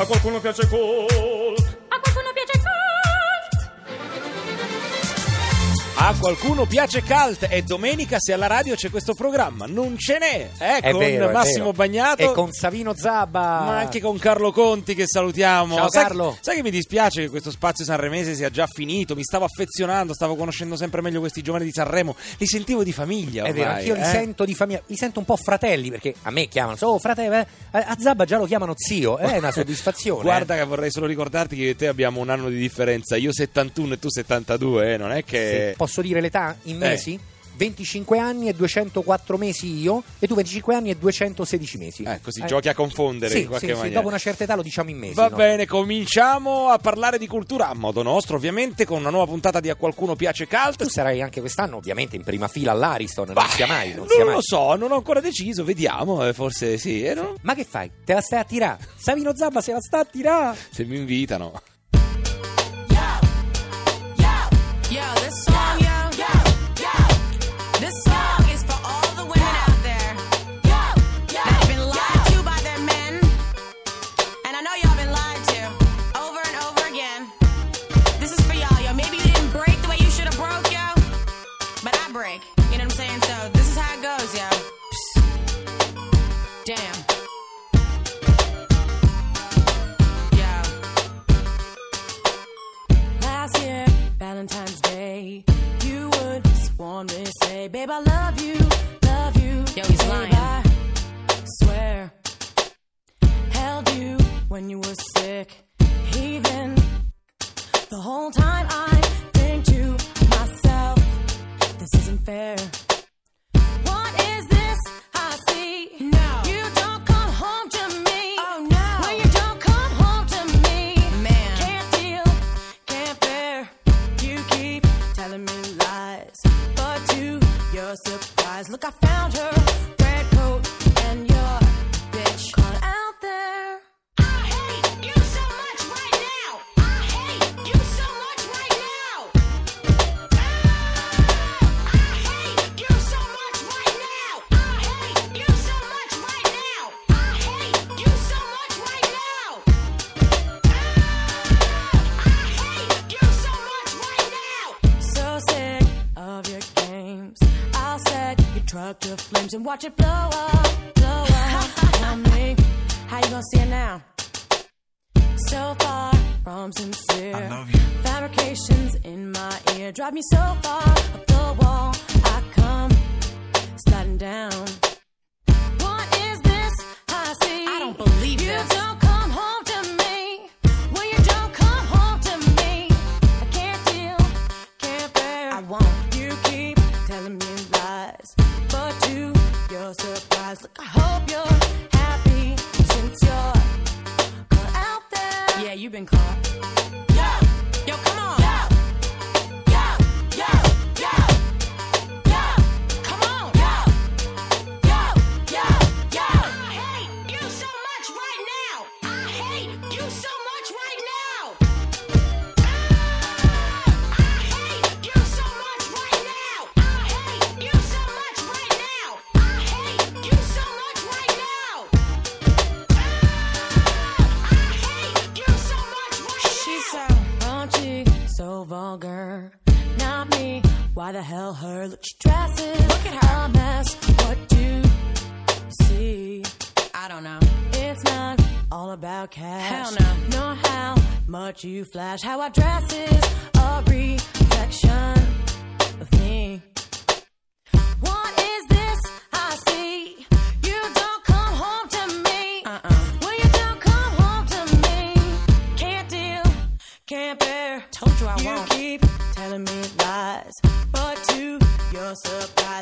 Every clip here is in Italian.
A qualcuno piace Colt. A qualcuno piace Cult e domenica se alla radio c'è questo programma non ce n'è eh, È con vero, Massimo. Bagnato E con Savino Zabba. ma anche con Carlo Conti che salutiamo Ciao, sai, Carlo. sai che mi dispiace che questo spazio sanremese sia già finito mi stavo affezionando stavo conoscendo sempre meglio questi giovani di Sanremo li sentivo di famiglia È vero, ormai, anch'io li eh. sento di famiglia, li sento un po' fratelli perché a me chiamano, oh fratello, eh, a Zabba già lo chiamano zio, è una soddisfazione. Guarda che vorrei solo ricordarti che io e te abbiamo un anno di differenza, io 71 e tu 72, eh, non è eh. che... Sì, Posso dire l'età in mesi? 25 anni e 204 mesi io e tu 25 anni e 216 mesi. Eh, così giochi a confondere sì, in qualche sì, sì, maniera. dopo una certa età lo diciamo in mesi. Va no? bene, cominciamo a parlare di cultura a modo nostro, ovviamente, con una nuova puntata di A qualcuno piace cult. Tu sarai anche quest'anno ovviamente in prima fila all'Ariston, non Bah, sia mai, non non sia lo mai. so, non ho ancora deciso, vediamo, eh, forse sì, eh, no? Ma che fai? Te la stai a tirare? Savino Zabba se la sta a tirare? se mi invitano. Would sworn me say, Babe, I love you, love you. Yo, he's lying. I swear, held you when you were sick, even the whole time I think to myself, this isn't fair. And watch it blow up, blow up. Tell me, how you gonna see it now? So far from sincere. I love you. Fabrications in my ear drive me so far up the wall. I come sliding down. What is this I see? I don't believe you don't Why the hell her? Look, she dresses. Look at her. Mess. What do you see? I don't know. It's not all about cash. Hell no. Nor how much you flash. How I dress is a reflection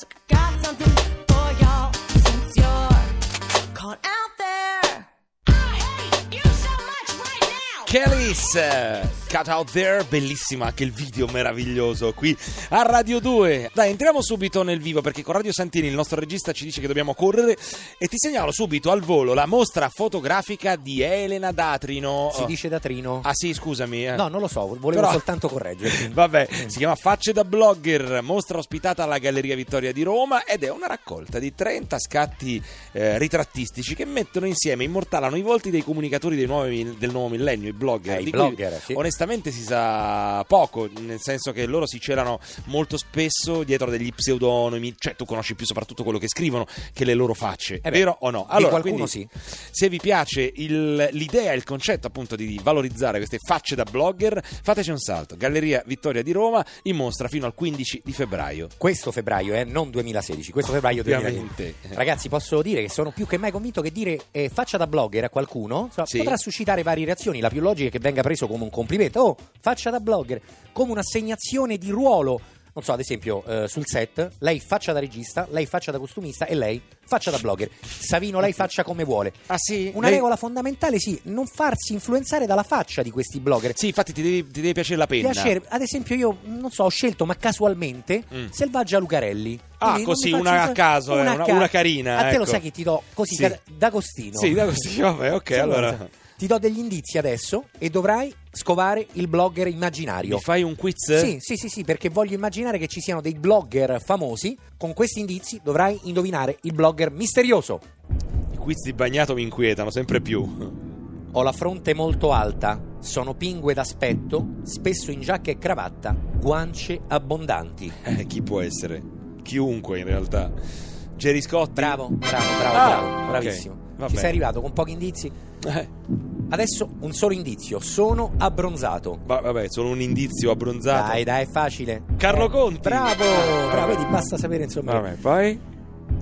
surprise, look, I got something for y'all since you're caught out there. Oh, I hate you so much right now. Kellys! Cut Out There, bellissima anche il video meraviglioso qui a Radio 2. Dai, entriamo subito nel vivo perché con Radio Santini il nostro regista ci dice che dobbiamo correre e ti segnalo subito al volo la mostra fotografica di Elena Datrino. Si dice da Trino? Ah sì, scusami. eh. No, non lo so, volevo Però- soltanto correggerti. Vabbè, si chiama Facce da Blogger, mostra ospitata alla Galleria Vittoria di Roma ed è una raccolta di 30 scatti eh, ritrattistici che mettono insieme, immortalano i volti dei comunicatori dei nuovi- del nuovo millennio, i blogger. Eh, i di cui blogger, sì. Onestamente si sa poco, nel senso che loro si celano molto spesso dietro degli pseudonimi, cioè tu conosci più soprattutto quello che scrivono che le loro facce, Eh beh, vero o no? qualcuno quindi, se vi piace il- l'idea, il concetto appunto di valorizzare queste facce da blogger, fateci un salto. Galleria Vittoria di Roma in mostra fino al 15 di febbraio. Questo febbraio, eh, non 2016, questo febbraio 2016. Ovviamente. Ragazzi, posso dire che sono più che mai convinto che dire eh, faccia da blogger a qualcuno insomma, Sì. potrà suscitare varie reazioni. La più logica è che venga preso come un complimento. Oh, faccia da blogger, come un'assegnazione di ruolo. Non so, ad esempio, eh, sul set, lei faccia da regista, lei faccia da costumista e lei faccia da blogger. Savino, lei faccia come vuole. Ah sì? Una Lei- regola fondamentale, sì, non farsi influenzare dalla faccia di questi blogger. Sì, infatti ti devi, ti deve piacere la penna. Piacere, ad esempio, io non so, ho scelto, ma casualmente, Mm. Selvaggia Lucarelli. Ah, Quindi non così, mi faccio una a caso, eh, una- una carina, A te lo ecco. sai che ti do così, Sì. ca- d'Agostino. Sì, da così, vabbè, ok, Sì, allora... Ti do degli indizi adesso e dovrai scovare il blogger immaginario. Mi fai un quiz? Sì, sì, sì, sì, perché voglio immaginare che ci siano dei blogger famosi. Con questi indizi dovrai indovinare il blogger misterioso. I quiz di bagnato mi inquietano sempre più. Ho la fronte molto alta, sono pingue d'aspetto, spesso in giacca e cravatta, guance abbondanti. Eh, chi può essere? Chiunque in realtà. Jerry Scott? Bravo, bravo, bravo, Ah, bravo, bravissimo. va Ci sei arrivato con pochi indizi. Eh, Adesso un solo indizio, sono abbronzato. va- vabbè, solo un indizio abbronzato. Dai, dai, è facile. Carlo Eh, Conti. Bravo, bravo, vedi, basta sapere insomma. Vabbè, poi?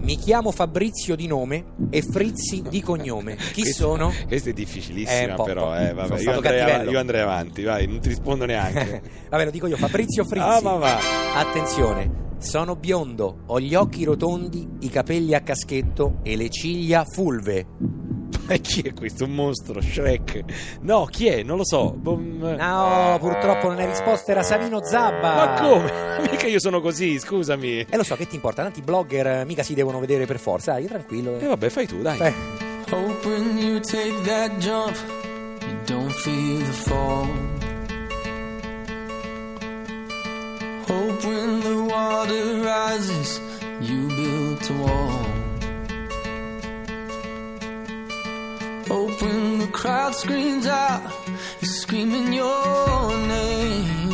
Mi chiamo Fabrizio di nome e Frizzi di cognome. Chi Questa- sono? Questa è Eh, difficilissima, un po', però. Eh, vabbè, io andrei, av- io andrei avanti, vai, non ti rispondo neanche. Vabbè, lo dico io, Fabrizio Frizzi. Ah, ma va. Attenzione, sono biondo, ho gli occhi rotondi, i capelli a caschetto e le ciglia fulve. Ma chi è questo? Un mostro? Shrek? No, chi è? Non lo so. Bom- No, purtroppo non è risposta, era Savino Zabba. Ma come? Mica io sono così, scusami. E lo so, che ti importa? Tanti blogger eh, mica si devono vedere per forza. Dai, tranquillo. E vabbè, fai tu, dai. Beh, Hope when you take that jump, you don't feel the fall. Hope when the water rises, you build a wall. Crowd screams out, you're screaming your name.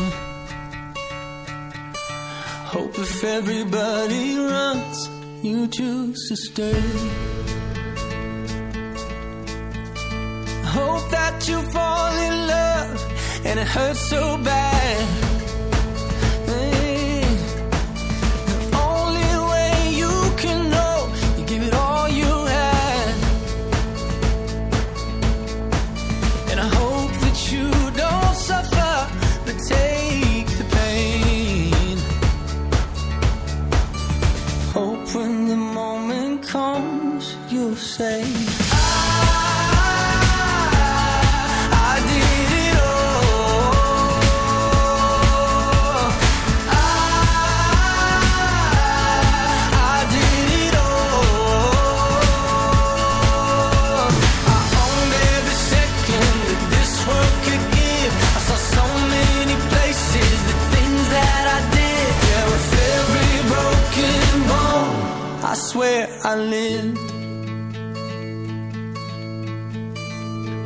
Hope if everybody runs, you choose to stay. Hope that you fall in love and it hurts so bad. I lived.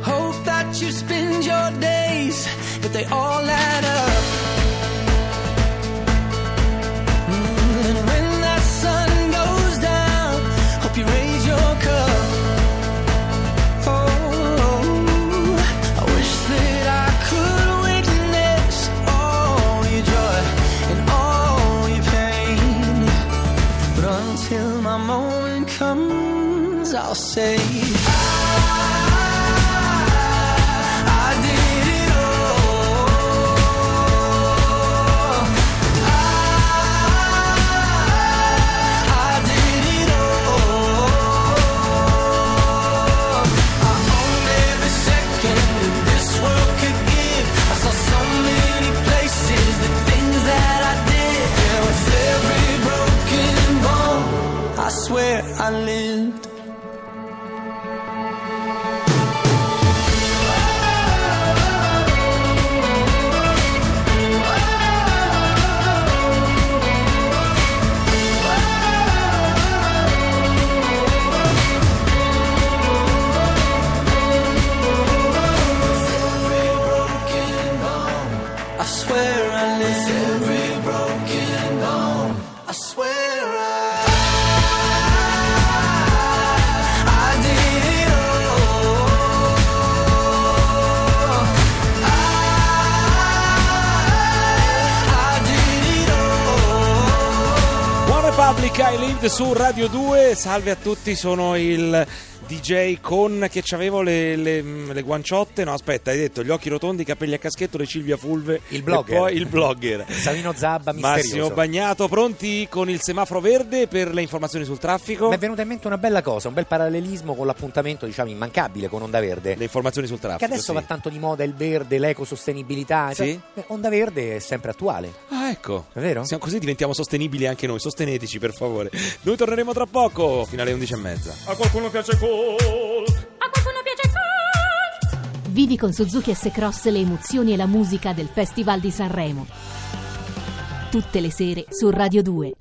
Hope that you spend your days, but they all add up. I'll say. Lived su Radio 2. Salve a tutti, sono il DJ con che c'avevo le, le, le guanciotte. No, aspetta, hai detto gli occhi rotondi, i capelli a caschetto, le Silvia Fulve. Il blogger. E poi il blogger. Savino Zabba Massimo misterioso. Bagnato, pronti con il semaforo verde per le informazioni sul traffico? Mi è venuta in mente una bella cosa, un bel parallelismo con l'appuntamento, diciamo, immancabile con Onda Verde. Le informazioni sul Che traffico. adesso sì. va tanto di moda il verde, l'ecosostenibilità. cioè, Sì? eh, Onda Verde è sempre attuale. Ah, ecco. È vero? Siamo così diventiamo sostenibili anche noi. Sosteneteci, per favore. Noi torneremo tra poco, fino alle 11 e mezza. A qualcuno piace Colt. Vivi con Suzuki S-Cross le emozioni e la musica del Festival di Sanremo. Tutte le sere su Radio 2.